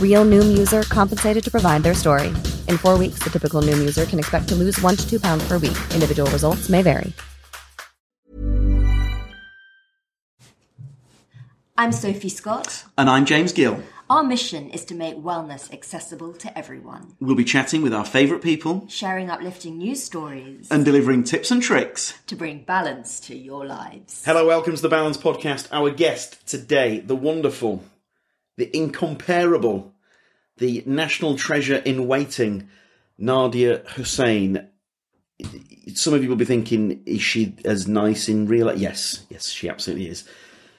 Real Noom user compensated to provide their story. In four weeks, the typical Noom user can expect to lose one to two pounds per week. Individual results may vary. I'm Sophie Scott. And I'm James Gill. Our mission is to make wellness accessible to everyone, We'll be chatting with our favourite people sharing uplifting news stories and delivering tips and tricks. to bring balance to your lives. Hello, welcome to the Balance Podcast. Our guest today, the wonderful, the incomparable, the national treasure in waiting, Nadiya Hussain. Some of you will be thinking, is she as nice in real life? Yes, yes, she absolutely is.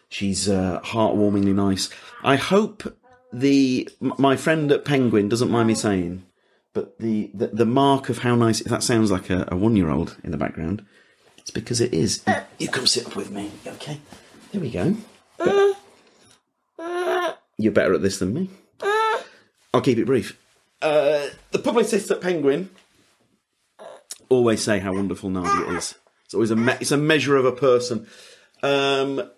She's uh, heartwarmingly nice. I hope the my friend at Penguin doesn't mind me saying, but the, the, the mark of how nice, if that sounds like a, a one year old in the background, it's because it is. You, you come sit up with me, okay? There we go. You're better at this than me. I'll keep it brief. Uh, the publicists at Penguin always say how wonderful Nadiya is. It's always a me- it's a measure of a person. Um,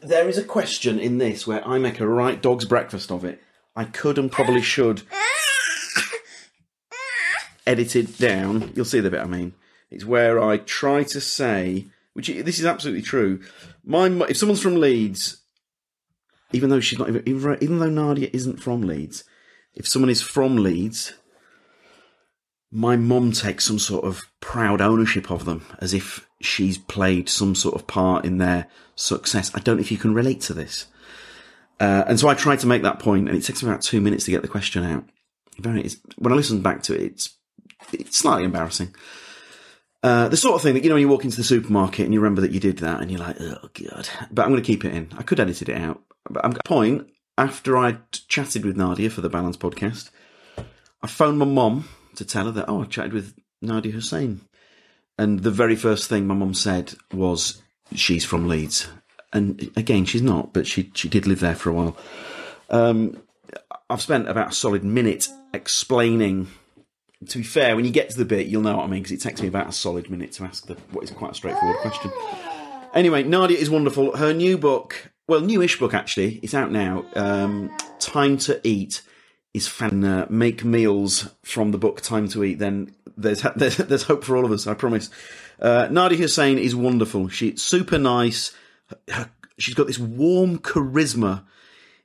there is a question in this where I make a right dog's breakfast of it. I could and probably should edit it down. You'll see the bit I mean. It's where I try to say, which this is absolutely true. My if someone's from Leeds, even though she's not even, even though Nadiya isn't from Leeds, if someone is from Leeds, my mum takes some sort of proud ownership of them, as if she's played some sort of part in their success. I don't know if you can relate to this. Uh, and so I tried to make that point, and it takes me about two minutes to get the question out. When I listen back to it, it's it's slightly embarrassing. Uh, the sort of thing that you know when you walk into the supermarket and you remember that you did that, and you're like, oh god. But I'm going to keep it in. I could edit it out. Point after I chatted with Nadiya for the Balance podcast. I phoned my mum to tell her that oh I chatted with Nadiya Hussain, and the very first thing my mum said was she's from Leeds, and again she's not, but she she did live there for a while. Um, I've spent about a solid minute explaining. To be fair, when you get to the bit, you'll know what I mean because it takes me about a solid minute to ask the what is quite a straightforward question. Anyway, Nadiya is wonderful. Her new book, well, newish book actually, it's out now. Um, Time to Eat is fan. Uh, make meals from the book Time to Eat. Then there's there's, there's hope for all of us. I promise. Uh, Nadiya Hussain is wonderful. She's super nice. Her- she's got this warm charisma.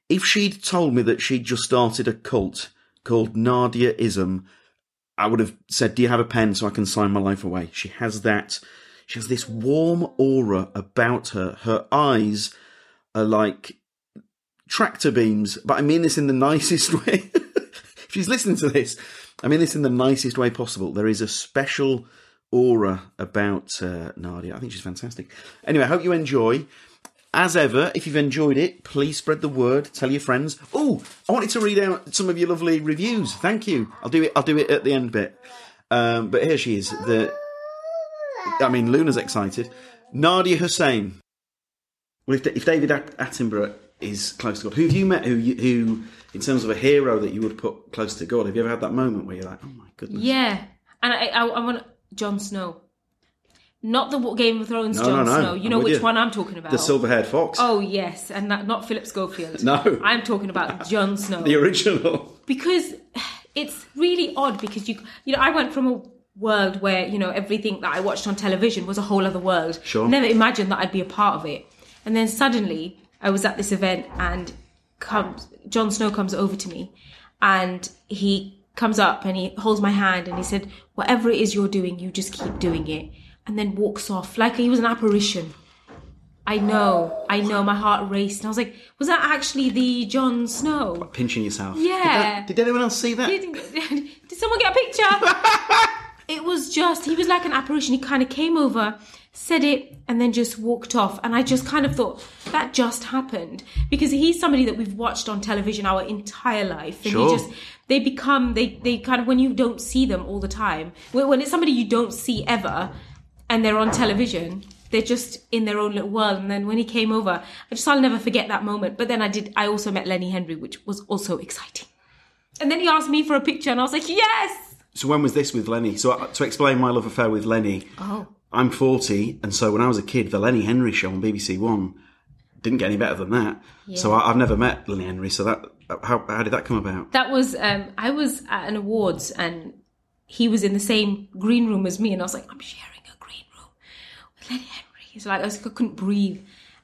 If she'd told me that she'd just started a cult called Nadiaism, I would have said, "Do you have a pen so I can sign my life away?" She has that. She has this warm aura about her. Her eyes are like tractor beams, but I mean this in the nicest way. if she's listening to this, I mean this in the nicest way possible. There is a special aura about uh, Nadiya. I think she's fantastic. Anyway, I hope you enjoy. As ever, if you've enjoyed it, please spread the word. Tell your friends. Oh, I wanted to read out some of your lovely reviews. Thank you. I'll do it. I'll do it at the end bit. Um, but here she is. The, I mean, Luna's excited. Nadiya Hussain. Well, if, if David Attenborough is close to God, who have you met? Who, you, who, in terms of a hero that you would put close to God, have you ever had that moment where you're like, oh my goodness? Yeah, and I, I, I want Jon Snow, not the Game of Thrones No, Jon no, no. Snow. You I'm know which you. one I'm talking about. The silver-haired fox. Oh yes, and that, not Philip Schofield. No. I'm talking about Jon Snow The original. because it's really odd because you you know I went from a world where you know everything that I watched on television was a whole other world. Sure. Never imagined that I'd be a part of it. And then suddenly I was at this event and comes Jon Snow comes over to me and he comes up and he holds my hand and he said, Whatever it is you're doing, you just keep doing it. And then walks off like he was an apparition. I know, I know, my heart raced. And I was like, was that actually the Jon Snow? Pinching yourself. Yeah. Did, that- did anyone else see that? Did, did someone get a picture? it was just, he was like an apparition. He kind of came over, said it, and then just walked off. And I just kind of thought, that just happened. Because he's somebody that we've watched on television our entire life. And Sure. he just, they become, they, they kind of, when you don't see them all the time, when when it's somebody you don't see ever, and they're on television, they're just in their own little world. And then when he came over, I just, I'll never forget that moment. But then I did, I also met Lenny Henry, which was also exciting. And then he asked me for a picture, and I was like, yes! So when was this with Lenny? So uh, to explain my love affair with Lenny, Oh. I'm 40, and so when I was a kid, the Lenny Henry show on BBC One didn't get any better than that. So I, I've never met Lenny Henry. So that how how did that come about? That was, um, I was at an awards, and he was in the same green room as me, and I was like, I'm sharing a green room with Lenny Henry. It's like, I, was, I couldn't breathe.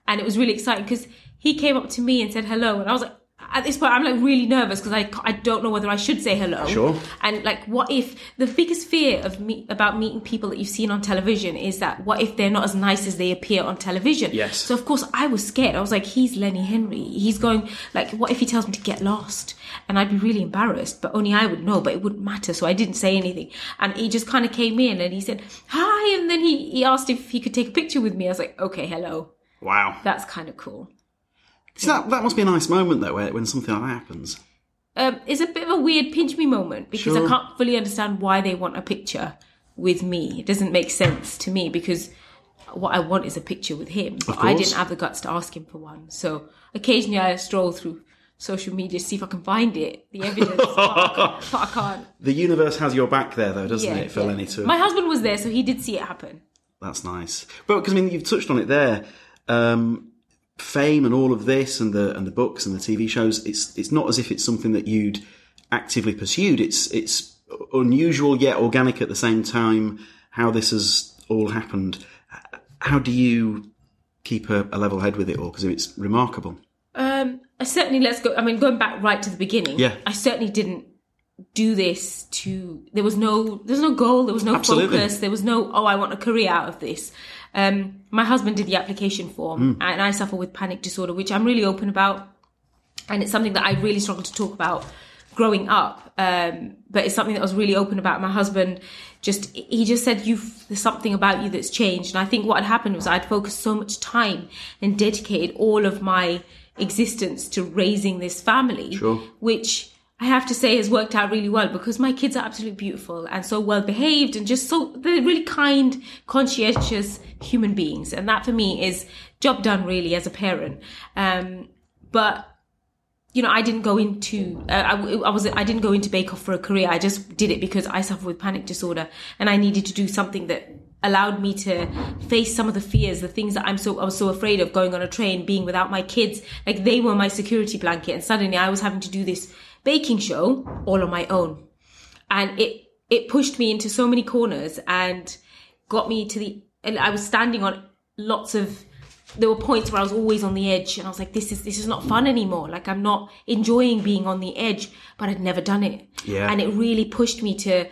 And it was really exciting because he came up to me and said hello, and I was like, at this point, I'm like really nervous because I, I don't know whether I should say hello. Sure. And like, what if the biggest fear of me about meeting people that you've seen on television is that what if they're not as nice as they appear on television? Yes. So of course I was scared. I was like, he's Lenny Henry. He's going like, what if he tells me to get lost? And I'd be really embarrassed, but only I would know. But it wouldn't matter, so I didn't say anything. And he just kind of came in and he said hi, and then he he asked if he could take a picture with me. I was like, okay, hello. Wow. That's kind of cool. See, that that must be a nice moment though, where, when something like that happens. um, it's a bit of a weird pinch me moment because Sure. I can't fully understand why they want a picture with me. It doesn't make sense to me because what I want is a picture with him. But I didn't have the guts to ask him for one. So occasionally I stroll through social media to see if I can find it, the evidence, but, I, but I can't. The universe has your back there, though, doesn't Yeah, it, for yeah. My husband was there, so he did see it happen. That's nice. But because I mean, you've touched on it there. Um, fame and all of this, and the and the books and the TV shows. It's it's not as if it's something that you'd actively pursued. It's it's unusual yet organic at the same time. How this has all happened. How do you keep a, a level head with it all? Because it's remarkable. Um, I certainly let's go. I mean, going back right to the beginning. Yeah. I certainly didn't do this to. There was no. there's no goal. There was no Absolutely. focus. There was no. Oh, I want a career out of this. Um, my husband did the application form, and I suffer with panic disorder, which I'm really open about, and it's something that I really struggled to talk about growing up. Um, but it's something that I was really open about. My husband just he just said you there's something about you that's changed, and I think what had happened was I'd focused so much time and dedicated all of my existence to raising this family, Sure. which I have to say has worked out really well because my kids are absolutely beautiful and so well behaved and just so they're really kind, conscientious human beings, and that for me is job done really as a parent. Um, but you know, I didn't go into, uh, I, I was, I didn't go into Bake Off for a career. I just did it because I suffer with panic disorder and I needed to do something that allowed me to face some of the fears, the things that I'm so, I was so afraid of going on a train, being without my kids. Like they were my security blanket. And suddenly I was having to do this baking show all on my own. And it, it pushed me into so many corners and got me to the, and I was standing on lots of, there were points where I was always on the edge and I was like, this is, this is not fun anymore. Like I'm not enjoying being on the edge, but I'd never done it. Yeah. And it really pushed me to,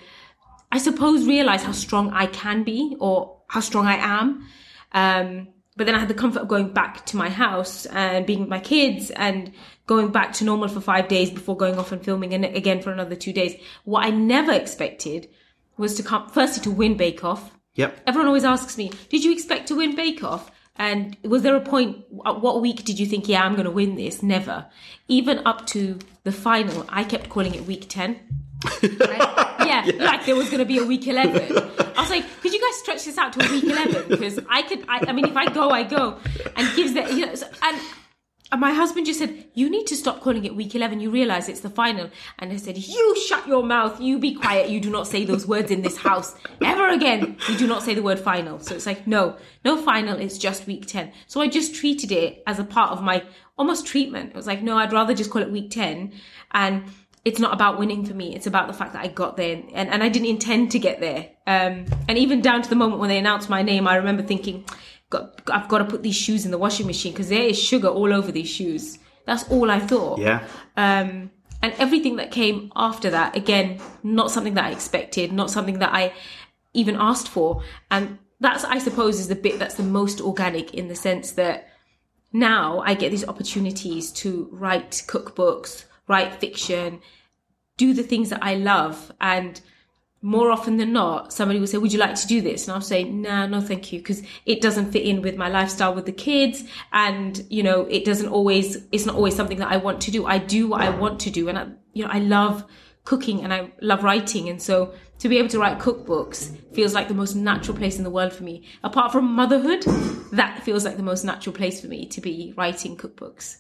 I suppose, realize how strong I can be or how strong I am. Um, but then I had the comfort of going back to my house and being with my kids and going back to normal for five days before going off and filming and again for another two days. What I never expected was to come, firstly, to win Bake Off. Yep. Everyone always asks me, did you expect to win Bake Off? And was there a point, at what week did you think, yeah, I'm going to win this? Never. Even up to the final, I kept calling it week 10. Right? yeah, like there was going to be a week 11. I was like, could you guys stretch this out to week 11? Because I could, I, I mean, if I go, I go. And gives that, you know, and, and my husband just said, you need to stop calling it week 11. You realize it's the final. And I said, you shut your mouth. You be quiet. You do not say those words in this house ever again. You do not say the word final. So it's like, no, no final. It's just week 10. So I just treated it as a part of my almost treatment. It was like, no, I'd rather just call it week 10. And it's not about winning for me. It's about the fact that I got there and, and I didn't intend to get there. Um, and even down to the moment when they announced my name, I remember thinking, "God, I've got to put these shoes in the washing machine because there is sugar all over these shoes. That's all I thought. Yeah. Um, and everything that came after that, again, not something that I expected, not something that I even asked for. And that's, I suppose, is the bit that's the most organic in the sense that now I get these opportunities to write cookbooks, write fiction, do the things that I love. And more often than not, somebody will say, Would you like to do this? And I'll say, No, no, thank you, because it doesn't fit in with my lifestyle with the kids. And, you know, it doesn't always, it's not always something that I want to do. I do what I want to do. And, I, you know, I love cooking and I love writing. And so to be able to write cookbooks feels like the most natural place in the world for me. Apart from motherhood, that feels like the most natural place for me to be writing cookbooks.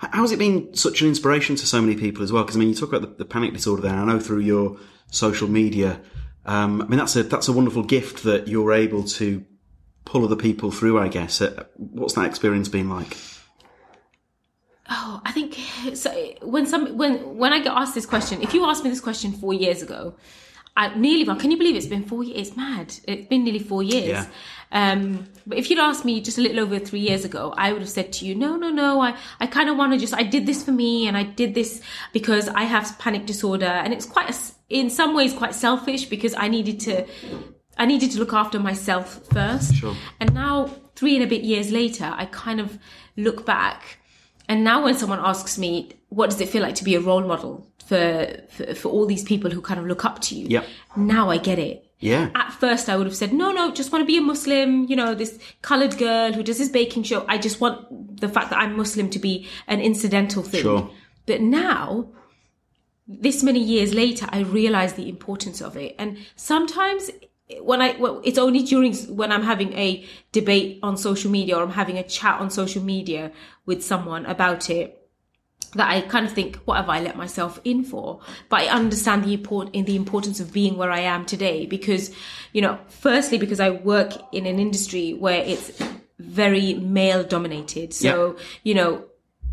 How has it been such an inspiration to so many people as well? Because I mean, you talk about the, the panic disorder there. I know through your social media. Um, I mean, that's a that's a wonderful gift that you're able to pull other people through. I guess. Uh, what's that experience been like? Oh, I think so. When some when when I get asked this question, if you asked me this question four years ago, I nearly. Can you believe it's been four years? It's mad. It's been nearly four years. Yeah. Um, but if you'd asked me just a little over three years ago, I would have said to you, no, no, no, I, I kind of want to just, I did this for me and I did this because I have panic disorder. And it's quite, a, in some ways, quite selfish because I needed to, I needed to look after myself first. Sure. And now, three and a bit years later, I kind of look back. And now when someone asks me, what does it feel like to be a role model for, for, for all these people who kind of look up to you? Yep. Now I get it. Yeah. At first, I would have said, no, no, just want to be a Muslim, you know, this colored girl who does this baking show. I just want the fact that I'm Muslim to be an incidental thing. Sure. But now, this many years later, I realize the importance of it. And sometimes when I, well, it's only during when I'm having a debate on social media or I'm having a chat on social media with someone about it that I kind of think, what have I let myself in for? But I understand the import in the importance of being where I am today because, you know, firstly because I work in an industry where it's very male dominated. So, Yeah. you know,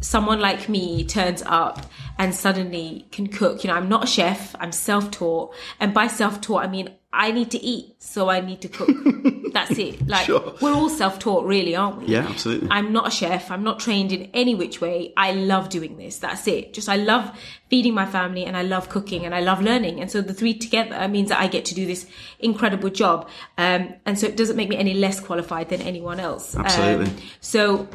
someone like me turns up and suddenly can cook. You know, I'm not a chef, I'm self taught. And by self taught, I mean, I need to eat, so I need to cook. That's it. Like, Sure. we're all self taught, really, aren't we? Yeah, absolutely. I'm not a chef. I'm not trained in any which way. I love doing this. That's it. Just I love feeding my family and I love cooking and I love learning. And so the three together means that I get to do this incredible job. Um, and so it doesn't make me any less qualified than anyone else. Absolutely. Um, so,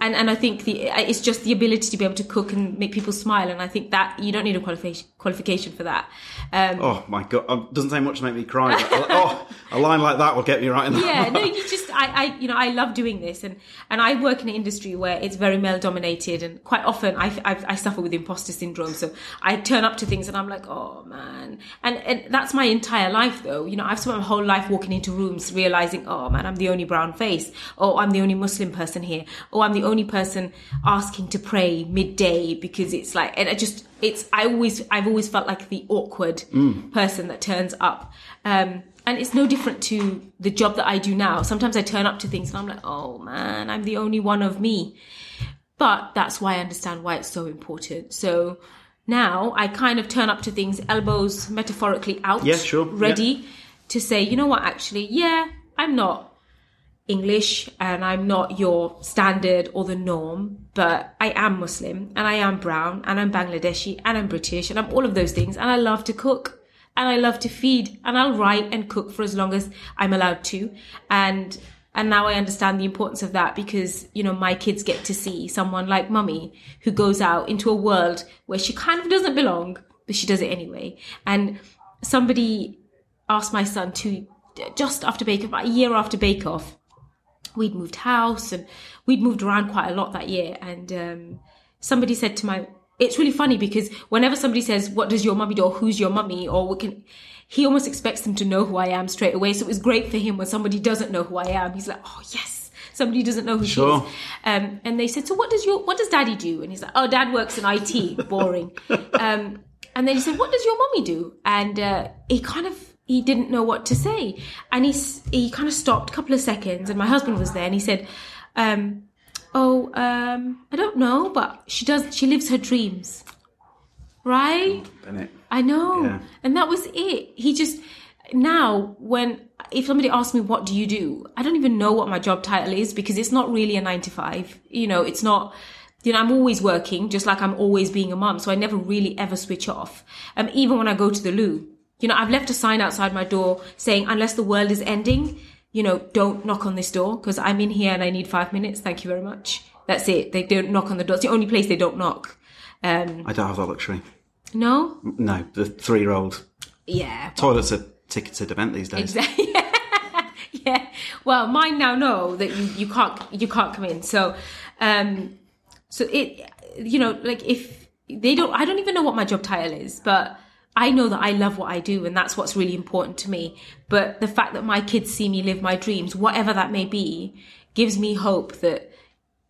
and, and I think the, it's just the ability to be able to cook and make people smile. And I think that you don't need a qualification, qualification for that. Um, Oh my god, it doesn't say much to make me cry. but- oh, a line like that will get me right in the yeah no you just I, I you know i love doing this and and i work in an industry where it's very male dominated and quite often I, I i suffer with imposter syndrome so i turn up to things and i'm like oh man and and that's my entire life though you know i've spent my whole life walking into rooms realizing oh man i'm the only brown face oh i'm the only muslim person here oh i'm the only person asking to pray midday because it's like and i just it's i always i've always felt like the awkward person that turns up um and it's no different to the job that I do now. Sometimes I turn up to things and I'm like, oh man, I'm the only one of me. But that's why I understand why it's so important. So now I kind of turn up to things, elbows metaphorically out, Yeah, sure. ready to say, you know what, actually, yeah, I'm not English and I'm not your standard or the norm, but I am Muslim and I am brown and I'm Bangladeshi and I'm British and I'm all of those things and I love to cook and I love to feed and I'll write and cook for as long as I'm allowed to. And and now I understand the importance of that because, you know, my kids get to see someone like mummy who goes out into a world where she kind of doesn't belong, but she does it anyway. And somebody asked my son to just after Bake Off, a year after Bake Off, we'd moved house and we'd moved around quite a lot that year. And um, somebody said to my, it's really funny because whenever somebody says, "What does your mummy do?" or "Who's your mummy?" or "What can," he almost expects them to know who I am straight away. So it was great for him when somebody doesn't know who I am. He's like, "Oh yes." Somebody doesn't know who Sure. she is, um, and they said, "So what does your what does Daddy do?" And he's like, "Oh, Dad works in IT. Boring." um, and then he said, "What does your mummy do?" And uh, he kind of he didn't know what to say, and he he kind of stopped a couple of seconds, and my husband was there, and he said, um, "Oh, um, I don't know, but she does. She lives her dreams." right? Bennett. I know. Yeah. And that was it. He just now when if somebody asks me what do you do, I don't even know what my job title is because it's not really a 9 to 5. You know, it's not you know, I'm always working just like I'm always being a mom. so I never really ever switch off. Um even when I go to the loo. You know, I've left a sign outside my door saying unless the world is ending, you know, don't knock on this door because I'm in here and I need 5 minutes. Thank you very much. That's it. They don't knock on the door. It's the only place they don't knock. Um I don't have that luxury. no? No, the three-year-old Yeah. toilets are ticketed event these days. Exactly. yeah. Well, mine now know that you, you can't you can't come in. So, um, so it you know like if they don't, I don't even know what my job title is, but I know that I love what I do, and that's what's really important to me. But the fact that my kids see me live my dreams, whatever that may be, gives me hope that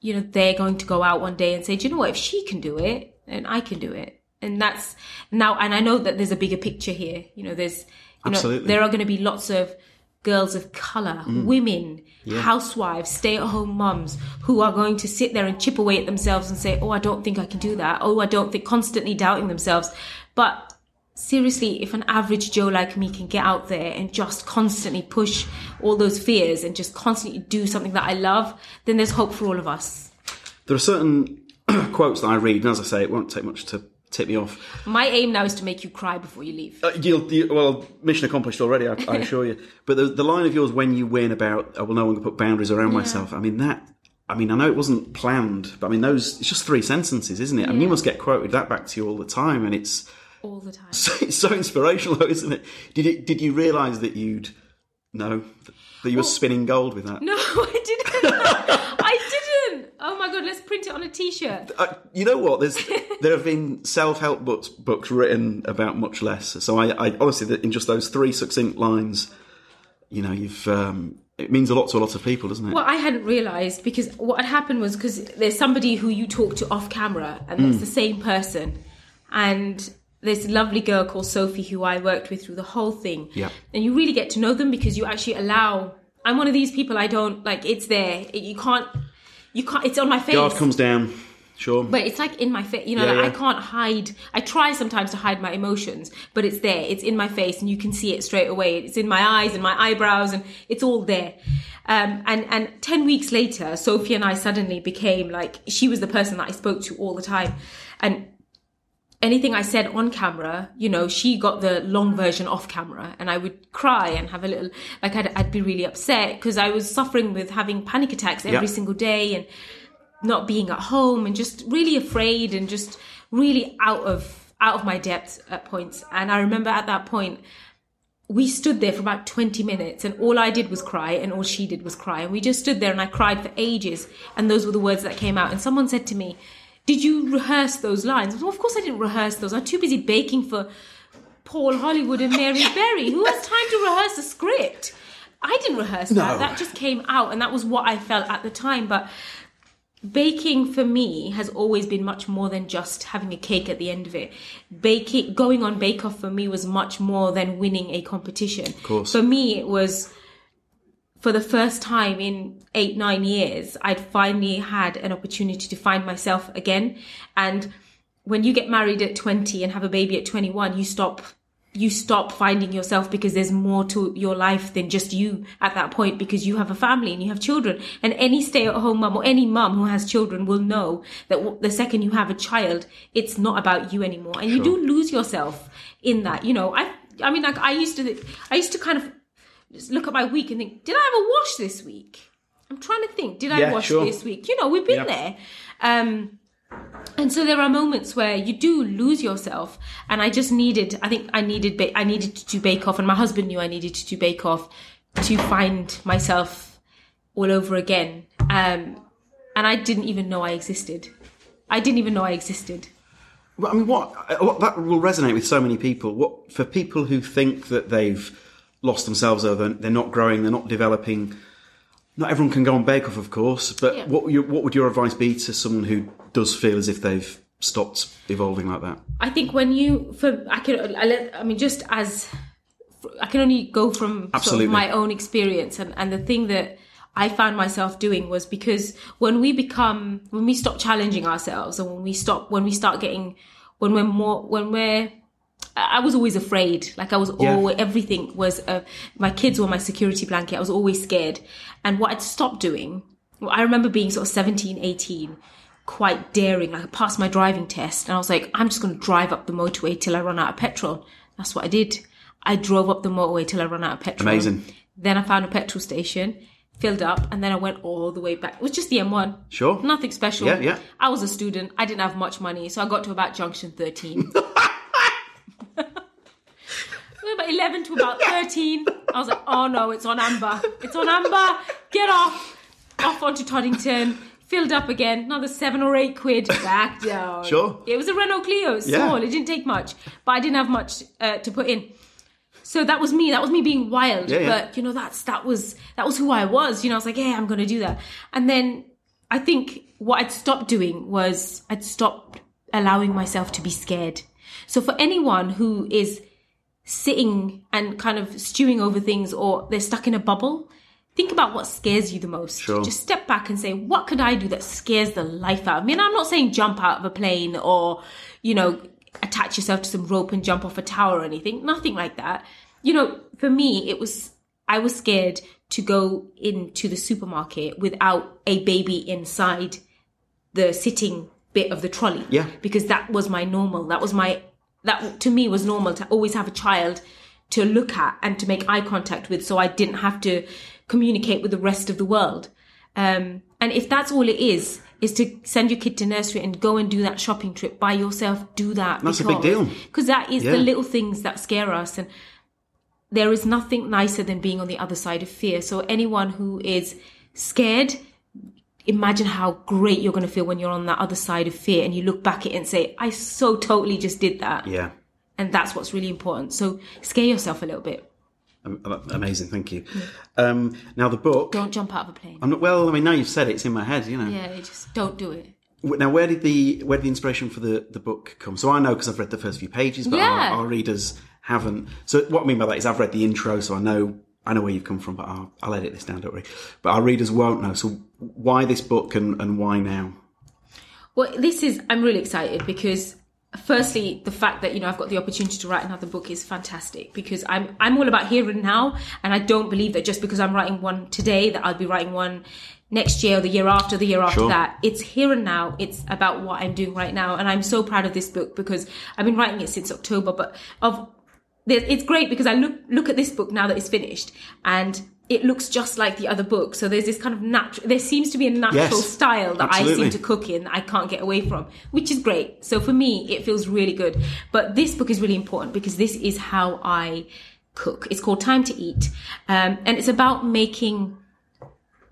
you know they're going to go out one day and say, do you know what? If she can do it, then I can do it. And that's now, and I know that there's a bigger picture here. You know, there's you know, Absolutely. there are going to be lots of girls of color, mm. women, housewives, stay at home mums who are going to sit there and chip away at themselves and say, Oh, I don't think I can do that. Oh, I don't think, constantly doubting themselves. But seriously, if an average Joe like me can get out there and just constantly push all those fears and just constantly do something that I love, then there's hope for all of us. There are certain quotes that I read, and as I say, it won't take much to tip me off. My aim now is to make you cry before you leave. Uh, you'll, you, well, mission accomplished already, I, I assure you. But the, the line of yours when you win about, I will no longer put boundaries around myself. I mean, that, I mean, I know it wasn't planned, but I mean, those, it's just three sentences, isn't it? I mean, you must get quoted that back to you all the time, and it's All the time. so, it's so inspirational, though, isn't it? Did it, did you realise that you'd, no, that you were spinning gold with that? No, I didn't. I didn't. Oh my god, let's print it on a t-shirt. Uh, you know what? There's there have been self help books books written about much less. So I, I honestly, in just those three succinct lines, you know, you've um, it means a lot to a lot of people, doesn't it? Well, I hadn't realised because what had happened was because there's somebody who you talk to off camera, and Mm. it's the same person, and this lovely girl called Sophie who I worked with through the whole thing. Yeah. And you really get to know them because you actually allow. I'm one of these people. I don't like. It's there. It, you can't. You can't. It's on my face. Guard comes down. Sure. but it's like in my face you know Yeah, like yeah. i can't hide i try sometimes to hide my emotions but it's there it's in my face and you can see it straight away it's in my eyes and my eyebrows and it's all there um, and and 10 weeks later sophie and i suddenly became like she was the person that i spoke to all the time and anything I said on camera, you know, she got the long version off camera and I would cry and have a little, like I'd, I'd be really upset because I was suffering with having panic attacks every Yeah. single day and not being at home and just really afraid and just really out of, out of my depth at points. And I remember at that point, we stood there for about 20 minutes and all I did was cry and all she did was cry. And we just stood there and I cried for ages. And those were the words that came out. And someone said to me, Did you rehearse those lines? Well, of course I didn't rehearse those. I'm too busy baking for Paul Hollywood and Mary Berry. Who has time to rehearse a script? I didn't rehearse that. That just came out. And that was what I felt at the time. But baking for me has always been much more than just having a cake at the end of it. Baking, going on Bake Off for me was much more than winning a competition. Of course. For me, it was for the first time in eight, nine years, I'd finally had an opportunity to find myself again. And when you get married at 20 and have a baby at 21, you stop you stop finding yourself because there's more to your life than just you at that point because you have a family and you have children. And any stay at home mum or any mum who has children will know that the second you have a child it's not about you anymore. And you do lose yourself in that you know. I i mean like i used to i used to kind of just look at my week and think did i have a wash this week i'm trying to think did i Yeah, wash sure. this week you know we've been Yeah. there um and so there are moments where you do lose yourself and i just needed i think i needed ba- i needed to do bake off and my husband knew i needed to do bake off to find myself all over again um and i didn't even know i existed i didn't even know i existed Well, I mean, what, what that will resonate with so many people. What for people who think that they've lost themselves or they're, they're not growing, they're not developing. Not everyone can go on Bake Off, of course, but Yeah. what your, what would your advice be to someone who does feel as if they've stopped evolving like that? I think when you, for I can, I, let, I mean, just as I can only go from sort Absolutely. of my own experience, and and the thing that I found myself doing was because when we become, when we stop challenging ourselves, and when we stop, when we start getting when we're more when we're I was always afraid. Like I was Yeah. always everything was uh, my kids were my security blanket. I was always scared. And what I'd stopped doing, well, I remember being sort of 17, 18, quite daring. Like I passed my driving test and I was like, I'm just going to drive up the motorway till I run out of petrol. That's what I did. I drove up the motorway till I ran out of petrol. Amazing. Then I found a petrol station, filled up, and then I went all the way back. It was just the M1. Sure. Nothing special. Yeah, yeah. I was a student. I didn't have much money, so I got to about junction 13. about 11 to about 13. I was like, oh no, it's on Amber. It's on Amber. Get off. Off onto Toddington. Filled up again. Another seven or eight quid. Back down. Sure. It was a Renault Clio. It was Yeah. Small. It didn't take much. But I didn't have much uh, to put in. So that was me. That was me being wild. Yeah, yeah. But you know, that's that was that was who I was. You know, I was like, yeah, I'm gonna do that. And then I think what I'd stopped doing was I'd stopped allowing myself to be scared. So for anyone who is sitting and kind of stewing over things or they're stuck in a bubble, think about what scares you the most. Sure. Just step back and say, what could I do that scares the life out of me? And I'm not saying jump out of a plane or, you know, attach yourself to some rope and jump off a tower or anything. Nothing like that. You know, for me, it was, I was scared to go into the supermarket without a baby inside the sitting bit of the trolley. Yeah. Because that was my normal. That was my that to me was normal to always have a child to look at and to make eye contact with so I didn't have to communicate with the rest of the world. Um and if that's all it is, is to send your kid to nursery and go and do that shopping trip by yourself, do that. That's a big deal. Because that is Yeah. the little things that scare us and there is nothing nicer than being on the other side of fear. So anyone who is scared, imagine how great you're going to feel when you're on that other side of fear and you look back at it and say, I so totally just did that. Yeah. And that's what's really important. So scare yourself a little bit. Amazing, thank you. Um, now the book. Don't jump out of a plane. I'm not, well, I mean, now you've said it, it's in my head. You know. yeah, just don't do it. Now, where did the where did the inspiration for the the book come? So I know because I've read the first few pages, but Yeah. our, our readers haven't. So what I mean by that is I've read the intro, so I know I know where you've come from, but I'll, I'll edit this down, don't worry. But our readers won't know. So why this book and, and why now? Well, this is, I'm really excited because firstly, the fact that, you know, I've got the opportunity to write another book is fantastic because I'm, I'm all about here and now. And I don't believe that just because I'm writing one today, that I'll be writing one next year or the year after, the year after Sure. that. It's here and now. It's about what I'm doing right now. And I'm so proud of this book because I've been writing it since October, but of, it's great because I look, look at this book now that it's finished and it looks just like the other book. So there's this kind of natural, there seems to be a natural Yes, style that I seem to cook in that I can't get away from, which is great. So for me, it feels really good. But this book is really important because this is how I cook. It's called Time to Eat. Um, and it's about making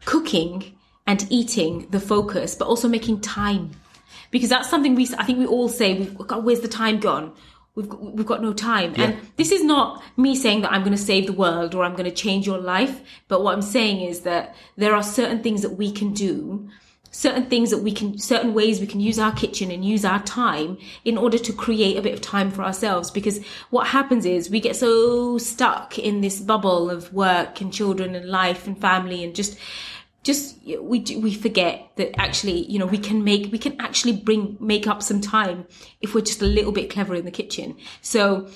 cooking and eating the focus, but also making time. Because that's something we, I think we all say, got, where's the time gone? We've got, we've got no time. And this is not me saying that I'm going to save the world or I'm going to change your life. But what I'm saying is that there are certain things that we can do certain things that we can, certain ways we can use our kitchen and use our time in order to create a bit of time for ourselves. Because what happens is we get so stuck in this bubble of work and children and life and family and just, just we we forget that actually you know we can make we can actually bring make up some time if we're just a little bit clever in the kitchen so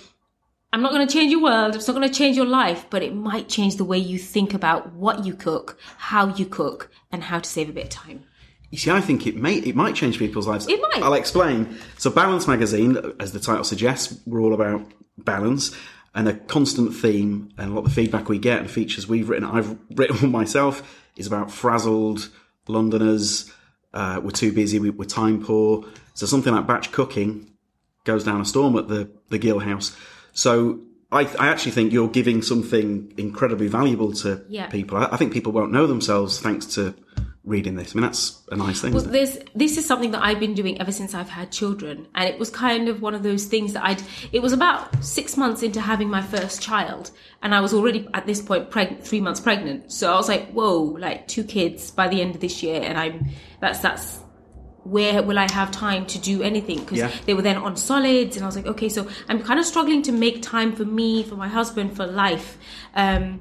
i'm not going to change your world it's not going to change your life but it might change the way you think about what you cook how you cook and how to save a bit of time You see, I think it may it might change people's lives. It might. I'll explain. So, Balance Magazine, as the title suggests, we're all about balance, and a constant theme, and a lot of the feedback we get and features we've written, I've written myself, is about frazzled Londoners. Uh, we're too busy. We, we're time poor. So, something like batch cooking goes down a storm at the the Gill House. So. I, I actually think you're giving something incredibly valuable to Yeah. people. I, I think people won't know themselves thanks to reading this. I mean, that's a nice thing. Well, there's this is something that I've been doing ever since I've had children, and it was kind of one of those things that I'd. It was about six months into having my first child, and I was already at this point preg- three months pregnant. So I was like, "Whoa!" Like two kids by the end of this year, and I'm that's that's where will I have time to do anything? Because Yeah. they were then on solids, and I was like, okay, so I'm kind of struggling to make time for me, for my husband, for life. Um,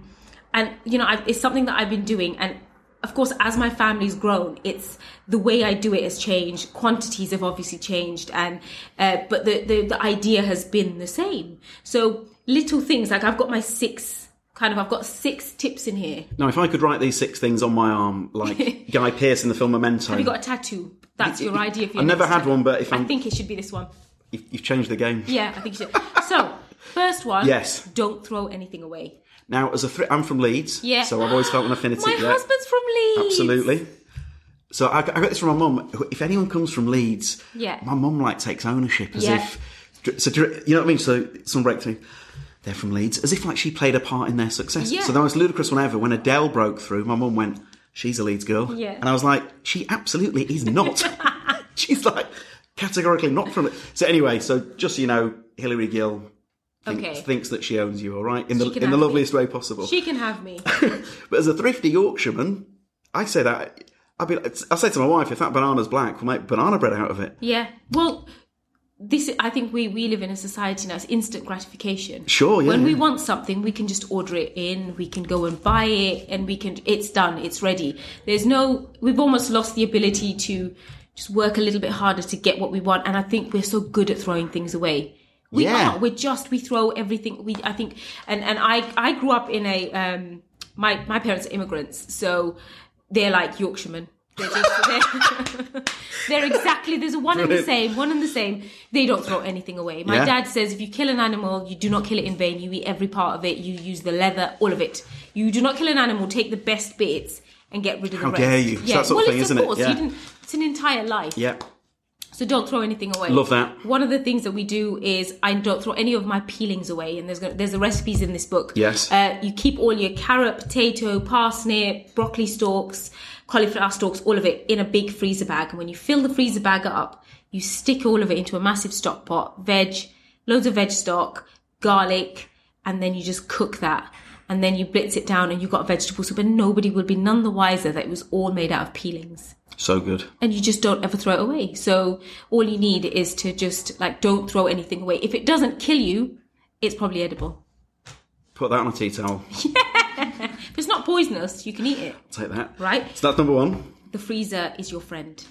and you know, I, it's something that I've been doing, and of course, as my family's grown, it's the way I do it has changed. Quantities have obviously changed, and uh, but the, the the idea has been the same. So little things like I've got my six kind of I've got six tips in here. Now, if I could write these six things on my arm, like Guy Pearce in the film Memento, Have you got a tattoo? That's your idea for your I've never had tattoo. one, but if I I'm, think it should be this one. you've, you've changed the game. Yeah, I think you should. So first one. Yes. Don't throw anything away. Now, as a thr I'm from Leeds, Yeah. so I've always felt an affinity. My yeah, husband's from Leeds. absolutely. So I, I got this from my mum. If anyone comes from Leeds, Yeah. my mum like takes ownership as Yeah. if. So you you know what I mean? So some breakthrough. They're from Leeds, as if like she played a part in their success. Yeah. So the most ludicrous one ever when Adele broke through. My mum went, "She's a Leeds girl," Yeah. and I was like, "She absolutely is not. She's like categorically not from it." So anyway, so just so you know, Hillary Gill thinks, Okay. thinks that she owns you. All right, in the She can in the have me. loveliest way possible. She can have me. But as a thrifty Yorkshireman, I say that I'd be, I say to my wife, if that banana's black, we'll make banana bread out of it. Yeah. Well, this I think we we live in a society now. It's instant gratification. Sure, yeah, When we want something, we can just order it in. We can go and buy it, and we can. It's done. It's ready. There's no. We've almost lost the ability to just work a little bit harder to get what we want. And I think we're so good at throwing things away. We Yeah. are. We're just. We throw everything. We. I think. And and I I grew up in a. um My my parents are immigrants, so they're like Yorkshiremen. They're, just, they're, they're exactly there's a one and the same, one and the same. They don't throw anything away. My Yeah. dad says if you kill an animal, you do not kill it in vain. You eat every part of it. You use the leather, all of it. You do not kill an animal. Take the best bits and get rid of How the rest. dare you. It's Yeah, that sort of well, thing, it's isn't of it? Yeah. You didn't, it's an entire life. Yeah. So don't throw anything away. Love that. One of the things that we do is I don't throw any of my peelings away, and there's gonna- there's the recipes in this book. Yes. Uh, you keep all your carrot, potato, parsnip, broccoli stalks, cauliflower stalks, all of it in a big freezer bag. And when you fill the freezer bag up, you stick all of it into a massive stock pot, veg, loads of veg stock, garlic, and then you just cook that. And then you blitz it down, and you've got a vegetable soup, and nobody will be none the wiser that it was all made out of peelings So good. and you just don't ever throw it away. So all you need is to just like don't throw anything away. If it doesn't kill you, it's probably edible. Put that on a tea towel. If it's not poisonous, you can eat it, Take that. right? So that's number one. The freezer is your friend.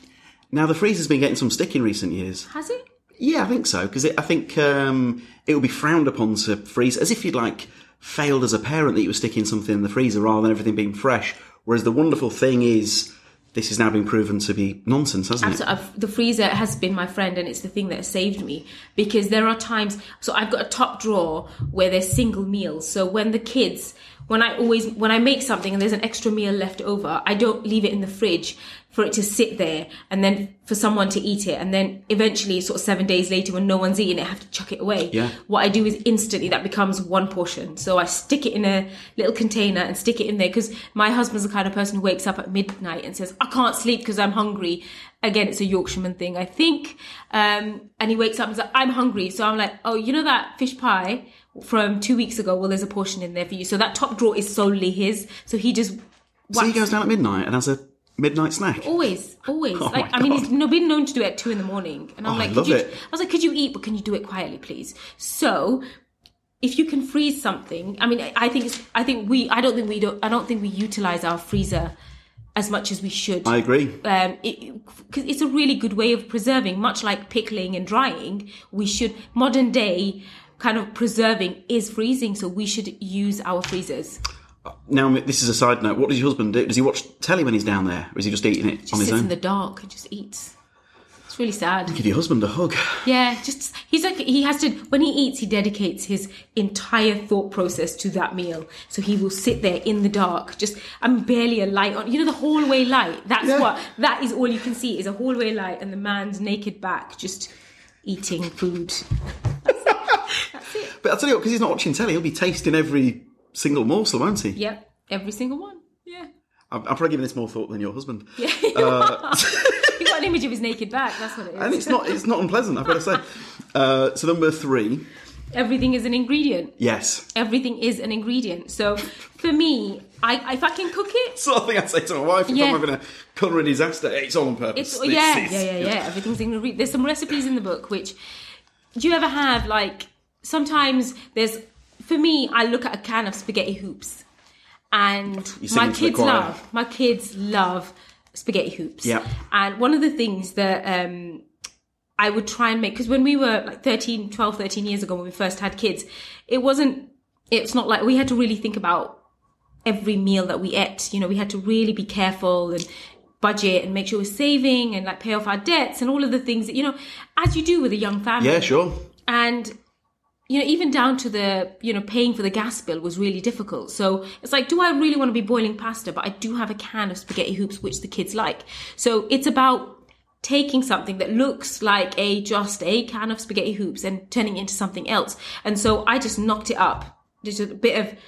Now, the freezer's been getting some stick in recent years. Has it? Yeah, I think so, because I think um, it would be frowned upon to freeze, as if you'd like failed as a parent that you were sticking something in the freezer rather than everything being fresh. Whereas the wonderful thing is, this has now been proven to be nonsense, hasn't it? I've, the freezer has been my friend, and it's the thing that saved me because there are times. So I've got a top drawer where there's single meals. So when the kids, when I always when I make something and there's an extra meal left over, I don't leave it in the fridge for it to sit there and then for someone to eat it, and then eventually, sort of seven days later, when no one's eating it, I have to chuck it away. Yeah. What I do is instantly that becomes one portion. So I stick it in a little container and stick it in there because my husband's the kind of person who wakes up at midnight and says, I can't sleep because I'm hungry. Again, it's a Yorkshireman thing, I think. Um, and he wakes up and says, I'm hungry. So I'm like, oh, you know that fish pie from two weeks ago? Well, there's a portion in there for you. So that top drawer is solely his. So he just. so he goes down at midnight and has a midnight snack. Always, always. Oh like I mean, he's been known to do it at two in the morning, and I'm Oh, I like, could love you, it. I was like, could you eat, but can you do it quietly, please? So, if you can freeze something, I mean, I- I think it's, I think we, I don't think we don't, I don't think we utilize our freezer as much as we should. I agree. um, it, cause it's a really good way of preserving, much like pickling and drying. We should modern day kind of preserving is freezing, so we should use our freezers. Uh, now, this is a side note. What does your husband do? Does he watch telly when he's down there? Or is he just eating it Just on his sits own? in the dark and just eats. It's really sad. Give your husband a hug. Yeah, just he's like he has to when he eats, he dedicates his entire thought process to that meal. So he will sit there in the dark, just I'm barely a light on. You know the hallway light. That's Yeah. what that is. All you can see is a hallway light and the man's naked back just eating food. But I'll tell you what, because he's not watching telly, he'll be tasting every single morsel, won't he? Yep, every single one. Yeah, I'm, I'm probably giving this more thought than your husband. yeah. you've got an image of his naked back. That's what it is. And it's not it's not unpleasant, I've got to say. Uh, so number three, Everything is an ingredient. yes. Everything is an ingredient. So for me, I if I can cook it, Sort of thing I'd say to my wife if Yeah. I'm having a culinary disaster. It's all on purpose. It's yeah, is- yeah, yeah, yeah. Everything's in the. There's some recipes in the book which. Do you ever have like sometimes there's for me I look at a can of spaghetti hoops, and my singing to the kids love my kids love spaghetti hoops. Yeah. And one of the things that um, I would try and make because when we were like 13, 12, 13 years ago when we first had kids, it wasn't. It's not like we had to really think about every meal that we ate. You know, we had to really be careful and budget and make sure we're saving and like pay off our debts and all of the things that you know, as you do with a young family Yeah, sure. and you know even down to the you know paying for the gas bill was really difficult. So it's like do i really want to be boiling pasta? But i do have a can of spaghetti hoops which the kids like. So it's about taking something that looks like a just a can of spaghetti hoops and turning it into something else. And so i just knocked it up. Just a bit of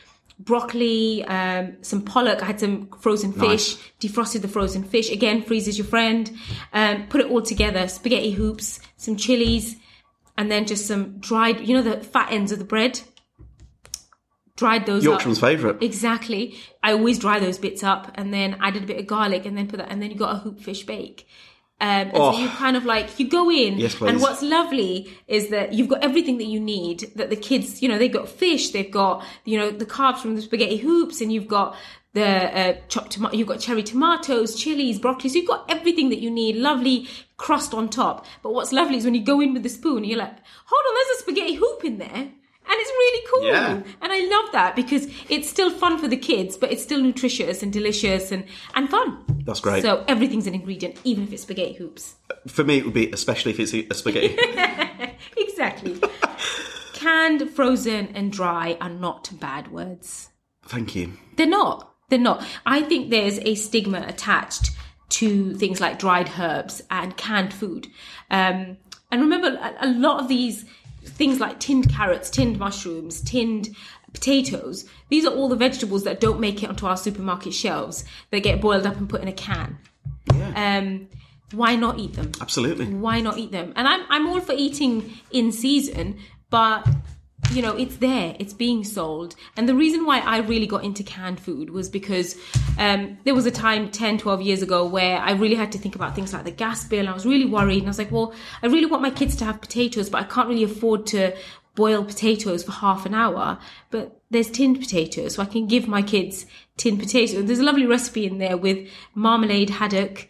broccoli um, some pollock. I had some frozen fish. Defrosted the frozen fish. Again freezes your friend. Um, put it all together. Spaghetti hoops some chilies and then just some dried, you know, the fat ends of the bread. Dried those Yorkshireman's favourite. Exactly. I always dry those bits up and then added a bit of garlic and then put that, and then you got a hoop fish bake. Um, and Oh. so you kind of like, you go in. Yes, please. And what's lovely is that you've got everything that you need that the kids, you know, they've got fish, they've got, you know, the carbs from the spaghetti hoops and you've got the uh, chopped tomato, you've got cherry tomatoes, chilies, broccoli. So you've got everything that you need, lovely crust on top. But what's lovely is when you go in with the spoon, you're like, hold on, there's a spaghetti hoop in there. And it's really cool. Yeah. And I love that because it's still fun for the kids, but it's still nutritious and delicious and, and fun. That's great. So everything's an ingredient, even if it's spaghetti hoops. For me, it would be especially if it's a spaghetti. exactly. Canned, frozen, and dry are not bad words. Thank you. They're not. They're not. I think there's a stigma attached to things like dried herbs and canned food. Um, and remember, a, a lot of these things like tinned carrots, tinned mushrooms, tinned potatoes, these are all the vegetables that don't make it onto our supermarket shelves. They get boiled up and put in a can. Um, why not eat them? Absolutely. why not eat them? And I'm I'm all for eating in season, but you know, it's there, it's being sold. And the reason why I really got into canned food was because um, there was a time 10, 12 years ago where I really had to think about things like the gas bill. I was really worried. And I was like, well, I really want my kids to have potatoes, but I can't really afford to boil potatoes for half an hour. But there's tinned potatoes, so I can give my kids tinned potatoes. There's a lovely recipe in there with marmalade haddock,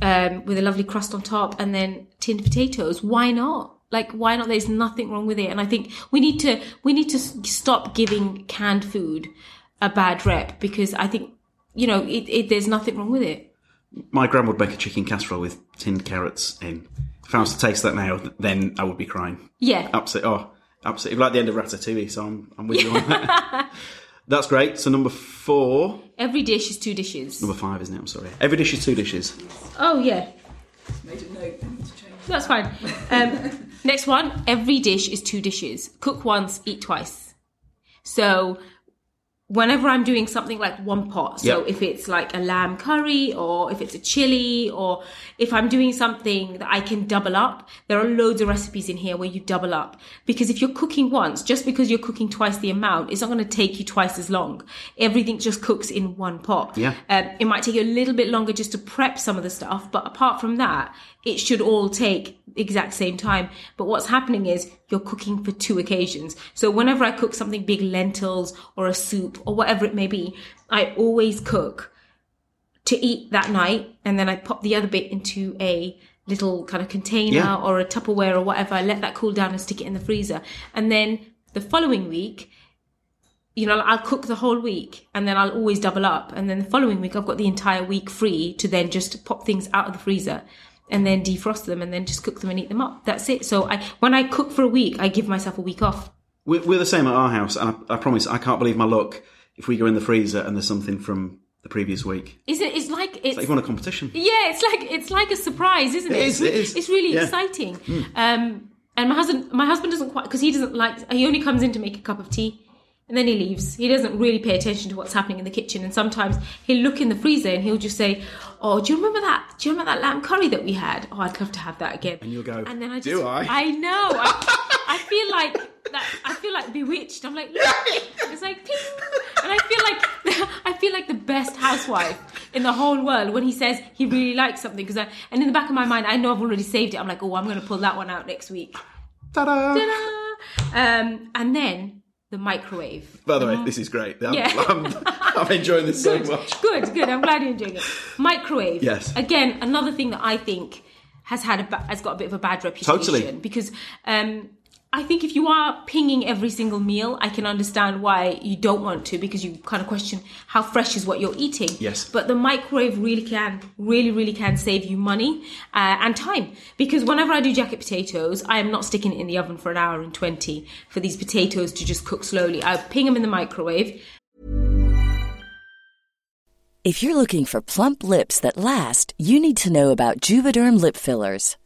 um, with a lovely crust on top and then tinned potatoes. Why not? Like, why not? There's nothing wrong with it. And I think we need to, we need to stop giving canned food a bad rep because I think, you know, it, it, there's nothing wrong with it. My grandma would make a chicken casserole with tinned carrots in. If I was to taste that now, then I would be crying. Yeah. Absolutely. Oh, absolutely. Like the end of Ratatouille, so I'm, I'm with you on that. That's great. So number four, Every dish is two dishes. number five, isn't it? I'm sorry. Every dish is two dishes. Oh, yeah. That's fine. Um, next one. Every dish is two dishes. Cook once, eat twice. So whenever I'm doing something like one pot, so Yep. if it's like a lamb curry or if it's a chili or if I'm doing something that I can double up, there are loads of recipes in here where you double up. Because if you're cooking once, just because you're cooking twice the amount, it's not going to take you twice as long. Everything just cooks in one pot. Yeah. Um, it might take you a little bit longer just to prep some of the stuff, but apart from that, it should all take exact same time. But what's happening is you're cooking for two occasions. So whenever I cook something big, lentils or a soup or whatever it may be, I always cook to eat that night, and then I pop the other bit into a little kind of container Yeah. or a Tupperware or whatever. I let that cool down and stick it in the freezer, and then the following week you know, I'll cook the whole week and then I'll always double up. And then the following week, I've got the entire week free to then just pop things out of the freezer and then defrost them and then just cook them and eat them up. That's it. So I, when I cook for a week, I give myself a week off. We're, we're the same at our house, and I, I promise I can't believe my luck if we go in the freezer and there's something from the previous week. Is it? It's like it's. It's like you want a competition. yeah, it's like it's like a surprise, isn't it? It is, It's it is. Really Yeah. exciting. Um, and my husband, my husband doesn't quite because he doesn't like. He only comes in to make a cup of tea, and then he leaves. He doesn't really pay attention to what's happening in the kitchen. And sometimes he'll look in the freezer and he'll just say, "Oh, do you remember that? Do you remember that lamb curry that we had? Oh, I'd love to have that again." And you'll go, And then I just, "Do I?" I know. I, I feel like that. I feel like bewitched. I'm like, look, it's like, ping. and I feel like I feel like the best housewife in the whole world when he says he really likes something. Because I, and in the back of my mind, I know I've already saved it. I'm like, oh, I'm going to pull that one out next week. Ta-da! Ta-da! Um, and then the microwave. By the way, this is great. I'm, Yeah. I'm, I'm enjoying this so much. good, good. I'm glad you're enjoying it. Microwave. Yes. Again, another thing that I think has had a has got a bit of a bad reputation. Totally. Because um, I think if you are pinging every single meal, I can understand why you don't want to because you kind of question how fresh is what you're eating. Yes. But the microwave really can, really, really can save you money uh, and time. Because whenever I do jacket potatoes, I am not sticking it in the oven for an hour and 20 for these potatoes to just cook slowly. I ping them in the microwave. If you're looking for plump lips that last, you need to know about Juvederm lip fillers.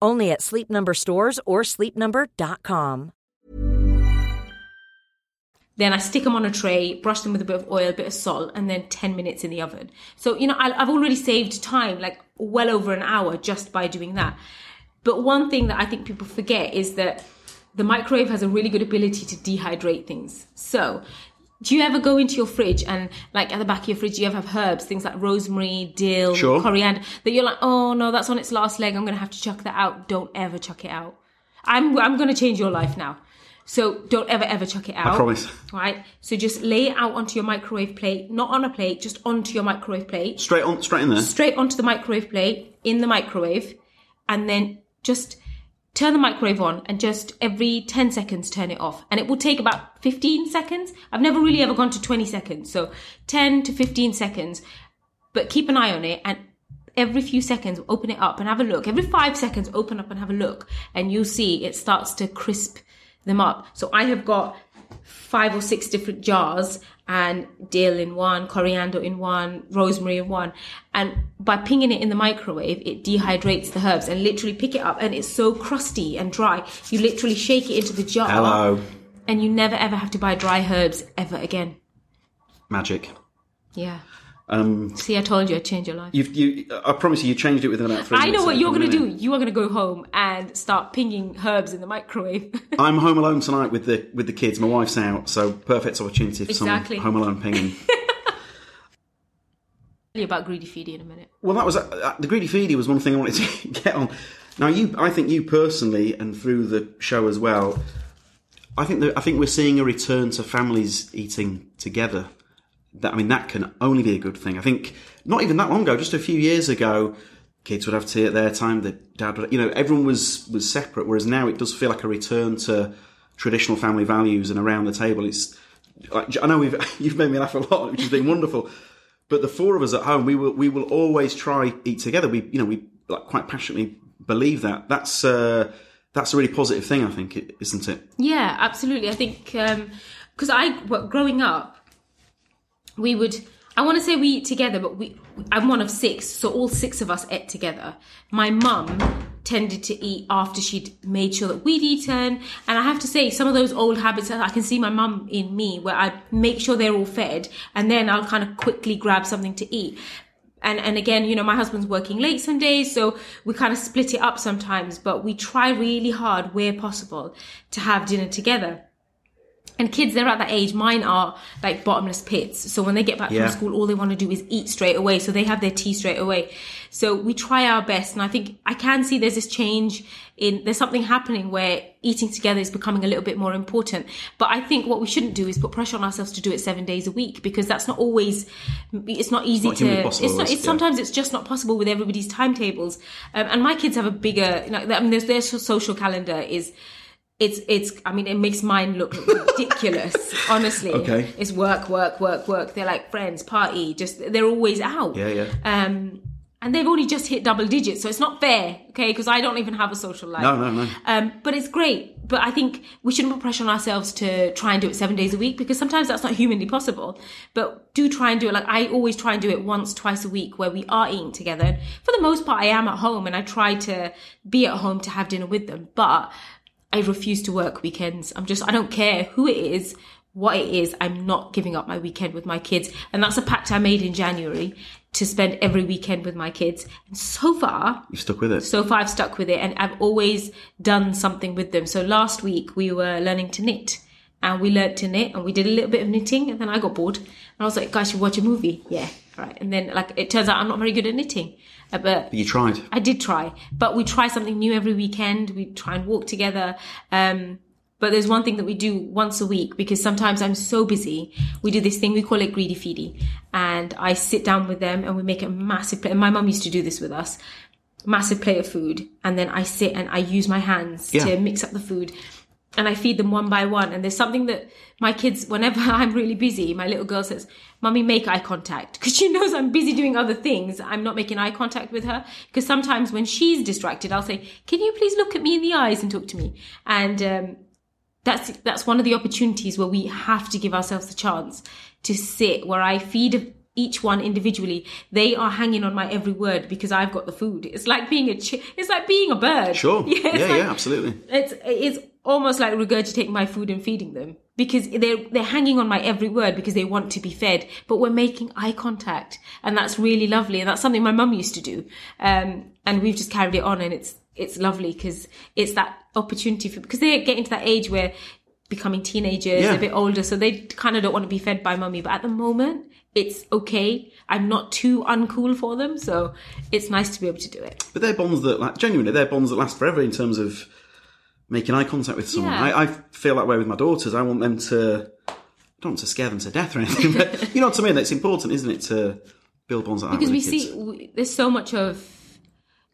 Only at Sleep Number stores or sleepnumber.com. Then I stick them on a tray, brush them with a bit of oil, a bit of salt, and then 10 minutes in the oven. So, you know, I, I've already saved time, like well over an hour just by doing that. But one thing that I think people forget is that the microwave has a really good ability to dehydrate things. So, do you ever go into your fridge and, like, at the back of your fridge, you ever have herbs, things like rosemary, dill, Sure. coriander, that you're like, oh no, that's on its last leg. I'm going to have to chuck that out. Don't ever chuck it out. I'm, I'm going to change your life now. So don't ever, ever chuck it out. I promise. Right? So just lay it out onto your microwave plate, not on a plate, just onto your microwave plate. Straight on, straight in there. Straight onto the microwave plate, in the microwave, and then just turn the microwave on and just every 10 seconds turn it off. And it will take about 15 seconds. I've never really ever gone to 20 seconds. So 10 to 15 seconds. But keep an eye on it and every few seconds open it up and have a look. Every five seconds open up and have a look. And you'll see it starts to crisp them up. So I have got five or six different jars and dill in one, coriander in one, rosemary in one. And by pinging it in the microwave, it dehydrates the herbs and literally pick it up and it's so crusty and dry. You literally shake it into the jar. Hello. And you never ever have to buy dry herbs ever again. Magic. Yeah. Um, See, I told you I'd change your life. you've, you, I promise you, you changed it within about three I know what you're going to do. You are going to go home and start pinging herbs in the microwave. I'm home alone tonight with the with the kids. My wife's out, so perfect opportunity for Exactly. some home alone pinging. Tell you about greedy feeding in a minute. Well, that was uh, the greedy feedy was one thing I wanted to get on. Now, you, I think you personally, and through the show as well, I think that I think we're seeing a return to families eating together. That I mean, that can only be a good thing. I think not even that long ago, just a few years ago, kids would have tea at their time. The dad, would, you know, everyone was was separate. Whereas now it does feel like a return to traditional family values and around the table. It's I know we've you've made me laugh a lot, which has been wonderful. But the four of us at home, we will we will always try eat together. We you know we like quite passionately believe that. That's uh, that's a really positive thing, I think, is isn't it? Yeah, absolutely. I think because I growing up, we would. I want to say we eat together, but we I'm one of six, so all six of us ate together. My mum tended to eat after she'd made sure that we'd eaten, and I have to say some of those old habits I can see my mum in me, where I make sure they're all fed, and then I'll kind of quickly grab something to eat. And and again, you know, my husband's working late some days, so we kind of split it up sometimes, but we try really hard where possible to have dinner together. And kids, they're at that age. Mine are like bottomless pits. So when they get back Yeah. from school, all they want to do is eat straight away. So they have their tea straight away. So we try our best. And I think I can see there's this change in, there's something happening where eating together is becoming a little bit more important. But I think what we shouldn't do is put pressure on ourselves to do it seven days a week because that's not always, it's not easy not to, possible, it's not, it's yeah. sometimes it's just not possible with everybody's timetables. Um, and my kids have a bigger, you know, I mean, there's their social calendar is, it's it's I mean it makes mine look ridiculous honestly. Okay. it's work work work work. They're like friends party just they're always out. Yeah, yeah. um and they've only just hit double digits so it's not fair okay? Because I don't even have a social life. No, no, no. um but it's great. But I think we shouldn't put pressure on ourselves to try and do it seven days a week because sometimes that's not humanly possible. But do try and do it. Like I always try and do it once twice a week where we are eating together. And for the most part I am at home and I try to be at home to have dinner with them. But I refuse to work weekends. I'm just, I don't care who it is, what it is. I'm not giving up my weekend with my kids. And that's a pact I made in January to spend every weekend with my kids. And so far, you've stuck with it. so far I've stuck with it and I've always done something with them. So last week we were learning to knit and we learned to knit and we did a little bit of knitting and then I got bored and I was like, guys, should watch a movie? Yeah. Right. And then like, it turns out I'm not very good at knitting, Uh, but But you tried. I did try, but we try something new every weekend. We try and walk together. Um, but there's one thing that we do once a week because sometimes I'm so busy. We do this thing, we call it greedy feedy. And I sit down with them and we make a massive plate. And my mum used to do this with us. Massive plate of food. And then I sit and I use my hands Yeah. to mix up the food. And I feed them one by one. And there's something that my kids, whenever I'm really busy, my little girl says, Mummy, make eye contact. Because she knows I'm busy doing other things. I'm not making eye contact with her. Because sometimes when she's distracted, I'll say, Can you please look at me in the eyes and talk to me? And um, that's that's one of the opportunities where we have to give ourselves the chance to sit where I feed each one individually. They are hanging on my every word because I've got the food. It's like being a it's like being a bird. Sure. it's Yeah, like- yeah, absolutely. It's it's almost like regurgitating my food and feeding them because they're they're hanging on my every word because they want to be fed. But we're making eye contact, and that's really lovely. And that's something my mum used to do. Um, and we've just carried it on, and it's it's lovely because it's that opportunity for because they're getting to that age where becoming teenagers, Yeah. a bit older, so they kind of don't want to be fed by mummy. But at the moment, it's okay. I'm not too uncool for them, so it's nice to be able to do it. But they're bonds that, like, genuinely, they're bonds that last forever in terms of making eye contact with someone. Yeah. I, I feel that way with my daughters. I want them to, I don't want to scare them to death or anything, but you know what I mean? It's important, isn't it, to build bonds like that because we with the kids. see w- there's so much of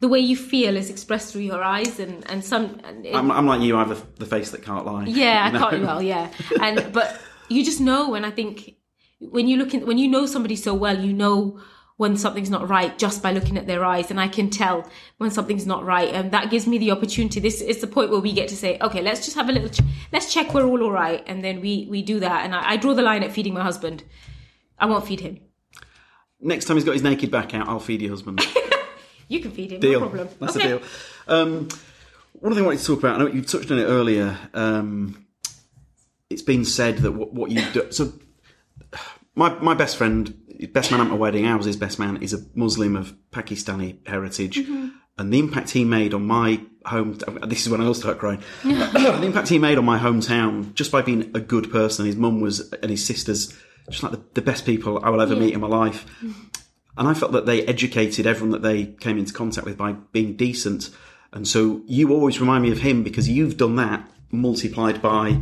the way you feel is expressed through your eyes and and some and it- I'm, I'm like you, I have the, the face that can't lie. yeah you i know? can't well yeah and but you just know and i think when you look in when you know somebody so well you know when something's not right just by looking at their eyes and i can tell when something's not right and that gives me the opportunity this is the point where we get to say okay let's just have a little ch- let's check we're all all right and then we we do that and I, I draw the line at feeding my husband i won't feed him Next time he's got his naked back out, I'll feed your husband. you can feed him deal. no problem That's okay. a deal. Um, one thing I wanted to talk about, I know you touched on it earlier. Um, it's been said that what, what you do. So, my my best friend, best man at my wedding, ours his best man, is a Muslim of Pakistani heritage, Mm-hmm. and the impact he made on my home. This is when I will start crying. the impact he made on my hometown just by being a good person. His mum was and his sisters just like the, the best people I will ever meet in my life. And I felt that they educated everyone that they came into contact with by being decent. And so you always remind me of him because you've done that multiplied by,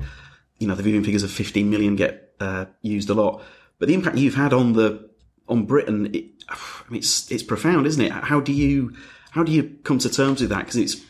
you know, the viewing figures of 15 million get uh, used a lot. But the impact you've had on the on Britain, it, I mean, it's it's profound, isn't it? How do you how do you come to terms with that? Because it's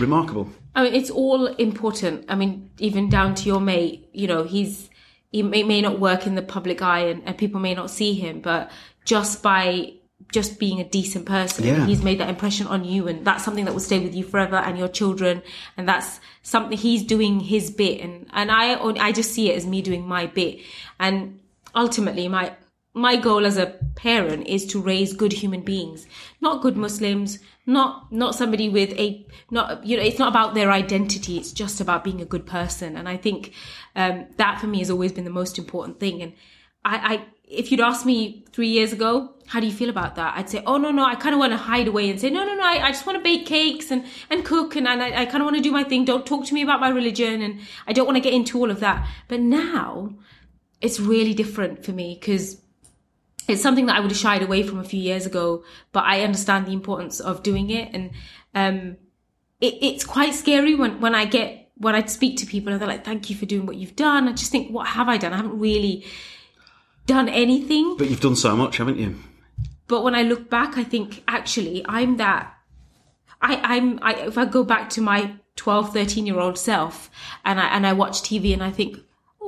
remarkable. I mean, it's all important. I mean, even down to your mate, you know, he's, he may, may not work in the public eye and, and people may not see him, but just by just being a decent person, Yeah. he's made that impression on you. And that's something that will stay with you forever and your children. And that's something he's doing his bit. And, and I, I just see it as me doing my bit. And ultimately, my, my goal as a parent is to raise good human beings, not good Muslims, not not somebody with a not you know it's not about their identity. It's just about being a good person, and I think um, that for me has always been the most important thing. And I, I if you'd asked me three years ago, how do you feel about that? I'd say, oh no, no, I kind of want to hide away and say, no, no, no, I, I just want to bake cakes and, and cook and, and I, I kind of want to do my thing. Don't talk to me about my religion and I don't want to get into all of that. But now it's really different for me because it's something that I would have shied away from a few years ago, but I understand the importance of doing it. And, um, it, it's quite scary when, when I get, when I speak to people and they're like, thank you for doing what you've done. I just think, what have I done? I haven't really done anything. But you've done so much, haven't you? But when I look back, I think actually I'm that, I, I'm, I, if I go back to my 12, 13 year old self and I, and I watch TV and I think,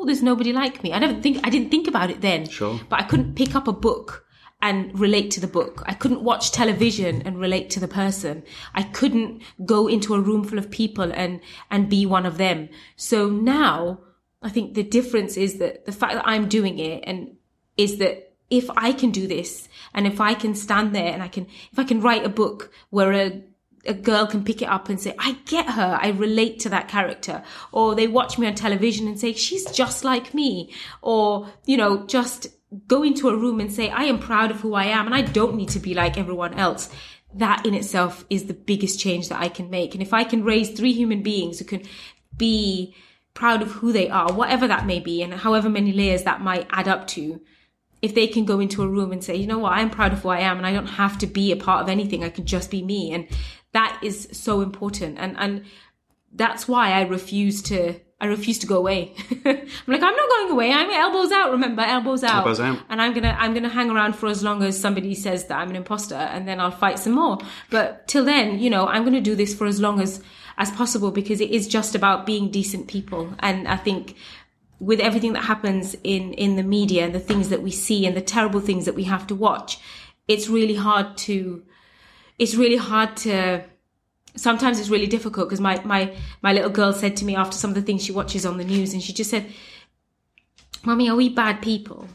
oh, there's nobody like me. I never think, I didn't think about it then. Sure. But I couldn't pick up a book and relate to the book. I couldn't watch television and relate to the person. I couldn't go into a room full of people and, and be one of them. So now I think the difference is that the fact that I'm doing it and is that if I can do this and if I can stand there and I can, if I can write a book where a a girl can pick it up and say, I get her. I relate to that character. Or they watch me on television and say, she's just like me. Or, you know, just go into a room and say, I am proud of who I am and I don't need to be like everyone else. That in itself is the biggest change that I can make. And if I can raise three human beings who can be proud of who they are, whatever that may be, and however many layers that might add up to, if they can go into a room and say, you know what, I'm proud of who I am and I don't have to be a part of anything. I can just be me. And that is so important. And, and that's why I refuse to, I refuse to go away. I'm like, I'm not going away. I'm elbows out. Remember, elbows out. Elbows out. And I'm gonna, I'm gonna hang around for as long as somebody says that I'm an imposter, and then I'll fight some more. But till then, you know, I'm gonna do this for as long as as possible because it is just about being decent people. And I think with everything that happens in in the media and the things that we see and the terrible things that we have to watch, it's really hard to, it's really hard to sometimes it's really difficult because my, my, my little girl said to me after some of the things she watches on the news and she just said, Mommy, are we bad people?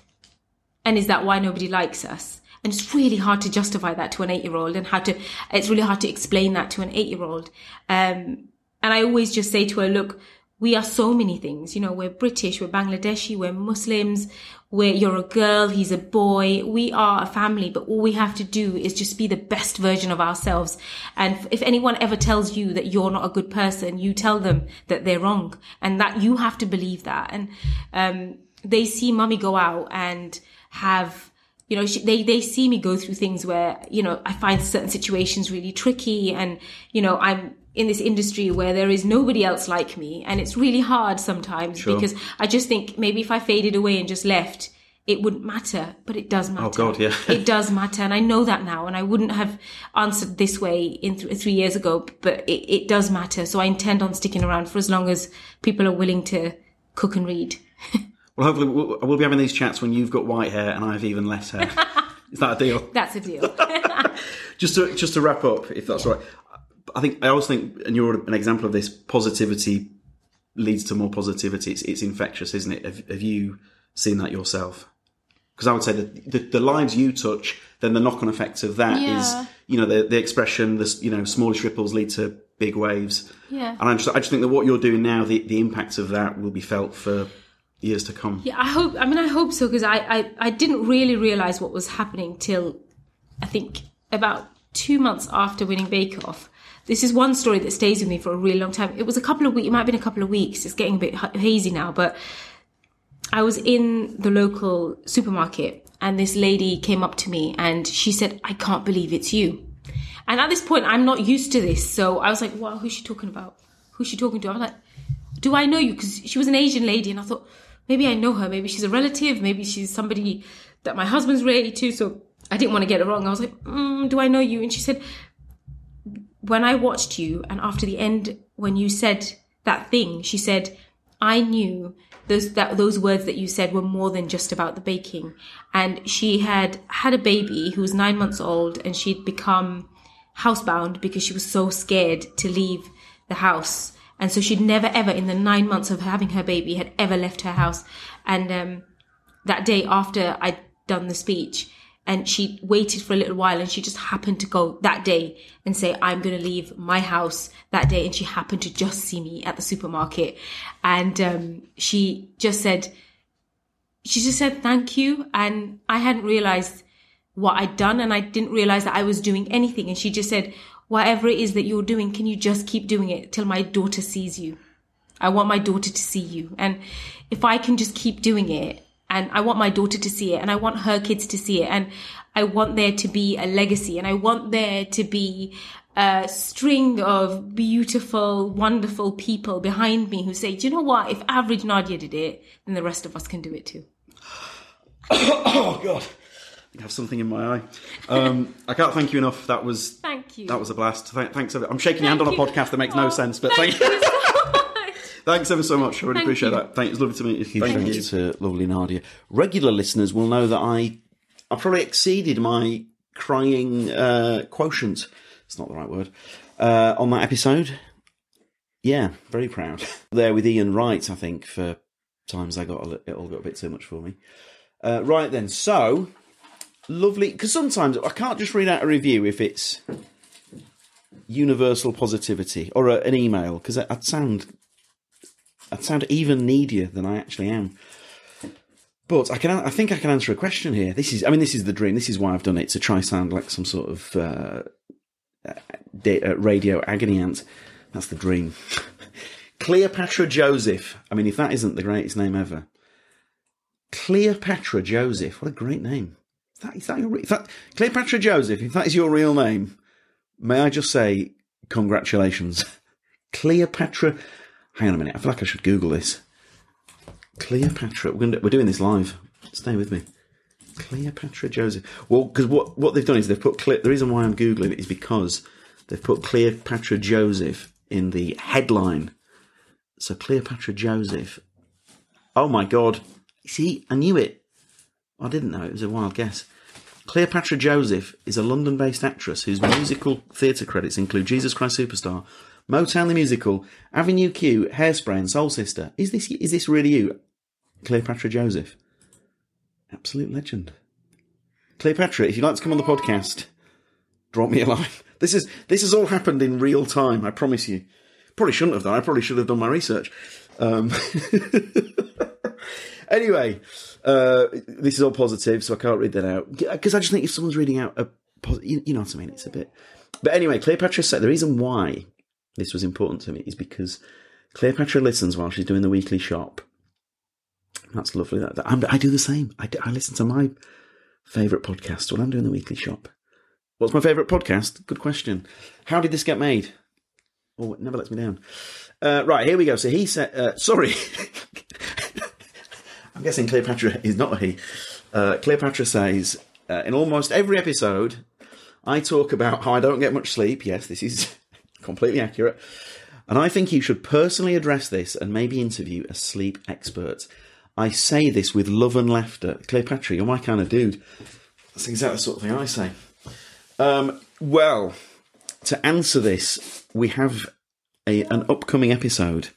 And is that why nobody likes us? And it's really hard to justify that to an eight year old and how to, it's really hard to explain that to an eight year old. Um, and I always just say to her, look, we are so many things. You know, we're British, we're Bangladeshi, we're Muslims, we're, you're a girl, he's a boy. We are a family, but all we have to do is just be the best version of ourselves. And if anyone ever tells you that you're not a good person, you tell them that they're wrong and that you have to believe that. And, um, they see mummy go out and have, you know, she, they, they see me go through things where, you know, I find certain situations really tricky and, you know, I'm, in this industry where there is nobody else like me. And it's really hard sometimes Sure. because I just think maybe if I faded away and just left, it wouldn't matter, but it does oh, matter. Oh, God, yeah. it does matter. And I know that now. And I wouldn't have answered this way in th- three years ago, but it, it does matter. So I intend on sticking around for as long as people are willing to cook and read. Well, hopefully we'll, we'll be having these chats when you've got white hair and I have even less hair. Is that a deal? That's a deal. just to just to wrap up, if that's all right. I think I always think, and you're an example of this. Positivity leads to more positivity. It's, it's infectious, isn't it? Have, have you seen that yourself? Because I would say that the, the lives you touch, then the knock-on effect of that is, Yeah. you know, the, the expression, the you know, smallish ripples lead to big waves. Yeah. And I just, I just think that what you're doing now, the, the impact of that will be felt for years to come. Yeah, I hope. I mean, I hope so because I, I I didn't really realize what was happening till I think about two months after winning Bake Off. This is one story that stays with me for a really long time. It was a couple of weeks. It might have been a couple of weeks. It's getting a bit hazy now, but I was in the local supermarket and this lady came up to me and she said, "I can't believe it's you." And at this point, I'm not used to this, so I was like, "What? Who's she talking about? Who's she talking to?" I was like, "Do I know you?" Because she was an Asian lady, and I thought maybe I know her. Maybe she's a relative. Maybe she's somebody that my husband's related to. So I didn't want to get it wrong. I was like, mm, "Do I know you?" And she said, "When I watched you, and after the end, when you said that thing, she said." I knew those that those words that you said were more than just about the baking. And she had had a baby who was nine months old, and she'd become housebound because she was so scared to leave the house. And so she'd never ever, in the nine months of having her baby, had ever left her house. And um, that day after I'd done the speech and she waited for a little while and she just happened to go that day and say i'm going to leave my house that day. And she happened to just see me at the supermarket. And um, she just said she just said thank you. And i hadn't realized what i'd done and i didn't realize that i was doing anything. And she just said whatever it is that you're doing can you just keep doing it till my daughter sees you? I want my daughter to see you. And if i can just keep doing it and I want my daughter to see it and I want her kids to see it and I want there to be a legacy and I want there to be a string of beautiful, wonderful people behind me who say, do you know what? If average Nadiya did it, then the rest of us can do it too. oh God, I have something in my eye. Um, I can't thank you enough. That was Thank you. that was a blast. Th- thanks. I'm shaking your hand Thank on a podcast that makes no Oh, sense, but thank thank, you. thanks ever so much. I really Thank appreciate you. that. Thank, you. it's lovely to meet you. Huge Thank thanks you. to lovely Nadiya. Regular listeners will know that I I probably exceeded my crying uh, quotient. It's not the right word uh, on that episode. Yeah, very proud. There with Ian Wright, I think for times I got a, it all got a bit too much for me. Uh, right then, so lovely because sometimes I can't just read out a review if it's universal positivity or a, an email because I'd sound I'd sound even needier than I actually am. But I can, I think I can answer a question here. This is, I mean, this is the dream. This is why I've done it to try sound like some sort of uh, uh, uh, radio agony ant. That's the dream. Cleopatra Joseph. I mean, if that isn't the greatest name ever, Cleopatra Joseph. What a great name. Is that, is that your, is that, Cleopatra Joseph? If that is your real name, may I just say congratulations, Cleopatra. Hang on a minute. I feel like I should Google this. Cleopatra. We're, we're doing this live. Stay with me. Cleopatra Joseph. Well, because what, what they've done is they've put Cle- the reason why I'm googling it is because they've put Cleopatra Joseph in the headline. So Cleopatra Joseph. Oh my God! See, I knew it. I didn't know it was a wild guess. Cleopatra Joseph is a London-based actress whose musical theatre credits include Jesus Christ Superstar, Motown the Musical, Avenue Q, Hairspray, and Soul Sister. Is this is this really you, Cleopatra Joseph? Absolute legend. Cleopatra, if you'd like to come on the podcast, drop me a line. This is this has all happened in real time. I promise you. Probably shouldn't have done. I probably should have done my research. Um, anyway, uh, this is all positive, so I can't read that out because I just think if someone's reading out a, you, you know what I mean. It's a bit. But anyway, Cleopatra said the reason why this was important to me is because Cleopatra listens while she's doing the weekly shop. That's lovely. That, that- I do the same. I, do- I listen to my favourite podcast when I'm doing the weekly shop. What's my favourite podcast? Good question. How did this get made? Oh, it never lets me down. Uh, right, here we go. So he said, uh, sorry. I'm guessing Cleopatra is not a he. Uh, Cleopatra says, uh, in almost every episode, I talk about how I don't get much sleep. Yes, this is completely accurate. And I think you should personally address this and maybe interview a sleep expert. I say this with love and laughter. Cleopatra, you're my kind of dude. That's exactly the sort of thing I say. Um, well, to answer this, we have a, an upcoming episode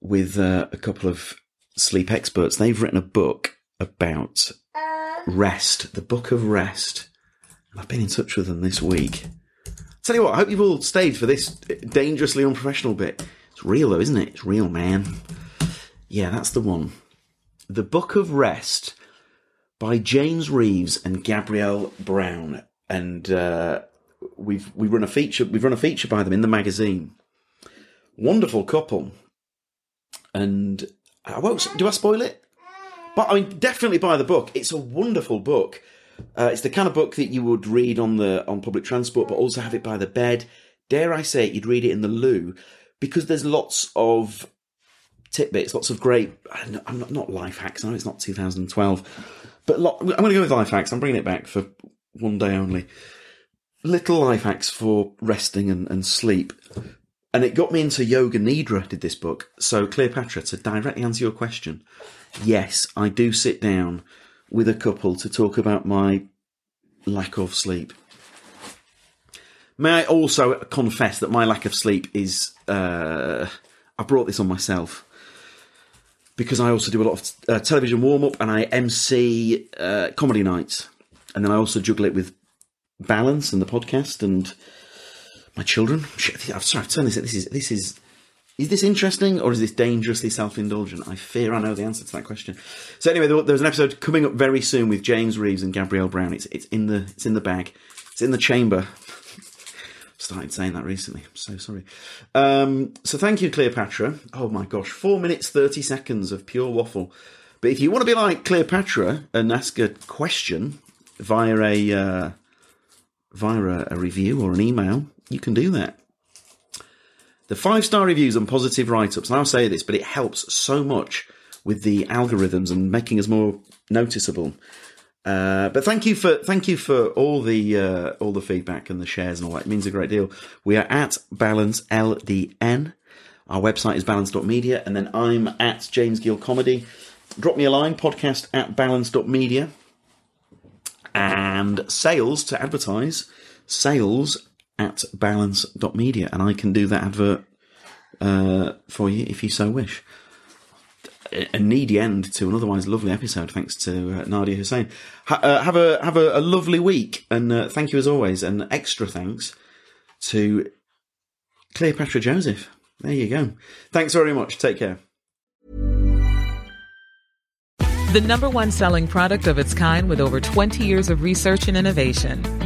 with uh, a couple of sleep experts. They've written a book about rest, the Book of Rest. I've been in touch with them this week. Tell you what, I hope you've all stayed for this dangerously unprofessional bit. It's real though, isn't it? It's real, man. Yeah, that's the one. The Book of Rest by James Reeves and Gabrielle Brown, and uh, we've we run a feature. We've run a feature by them in the magazine. Wonderful couple, and I won't. Do I spoil it? But I mean, definitely buy the book. It's a wonderful book. Uh, it's the kind of book that you would read on the on public transport, but also have it by the bed. Dare I say it? You'd read it in the loo because there's lots of tidbits, lots of great. I'm not, not life hacks. I know it's not 2012, but lot, I'm going to go with life hacks. I'm bringing it back for one day only. Little life hacks for resting and, and sleep. And it got me into yoga nidra, did this book. So, Cleopatra, to directly answer your question, yes, I do sit down with a couple to talk about my lack of sleep. May I also confess that my lack of sleep is, uh, I brought this on myself because I also do a lot of uh, television warm up and I MC uh, comedy nights, and then I also juggle it with balance and the podcast and my children. Shit, I'm sorry, I've turned this. This is this is. Is this interesting or is this dangerously self-indulgent? I fear I know the answer to that question. So anyway, there- there's an episode coming up very soon with James Reeves and Gabrielle Brown. It's it's in the it's in the bag. It's in the chamber. Started saying that recently. I'm so sorry. Um, so thank you, Cleopatra. Oh my gosh, four minutes thirty seconds of pure waffle. But if you want to be like Cleopatra and ask a question via a uh, via a review or an email, you can do that. The five star reviews and positive write ups, and I'll say this, but it helps so much with the algorithms and making us more noticeable. Uh, but thank you for thank you for all the uh, all the feedback and the shares and all that. It means a great deal. We are at Balance LDN. Our website is balance.media, and then I'm at James Gill Comedy. Drop me a line, podcast at balance.media. And sales to advertise, sales at balance.media. And I can do that advert uh, for you if you so wish a needy end to an otherwise lovely episode. Thanks to uh, Nadiya Hussain. Ha- uh, have a have a, a lovely week, and uh, thank you as always. And extra thanks to Cleopatra Joseph. There you go. Thanks very much. Take care. The number one selling product of its kind with over 20 years of research and innovation.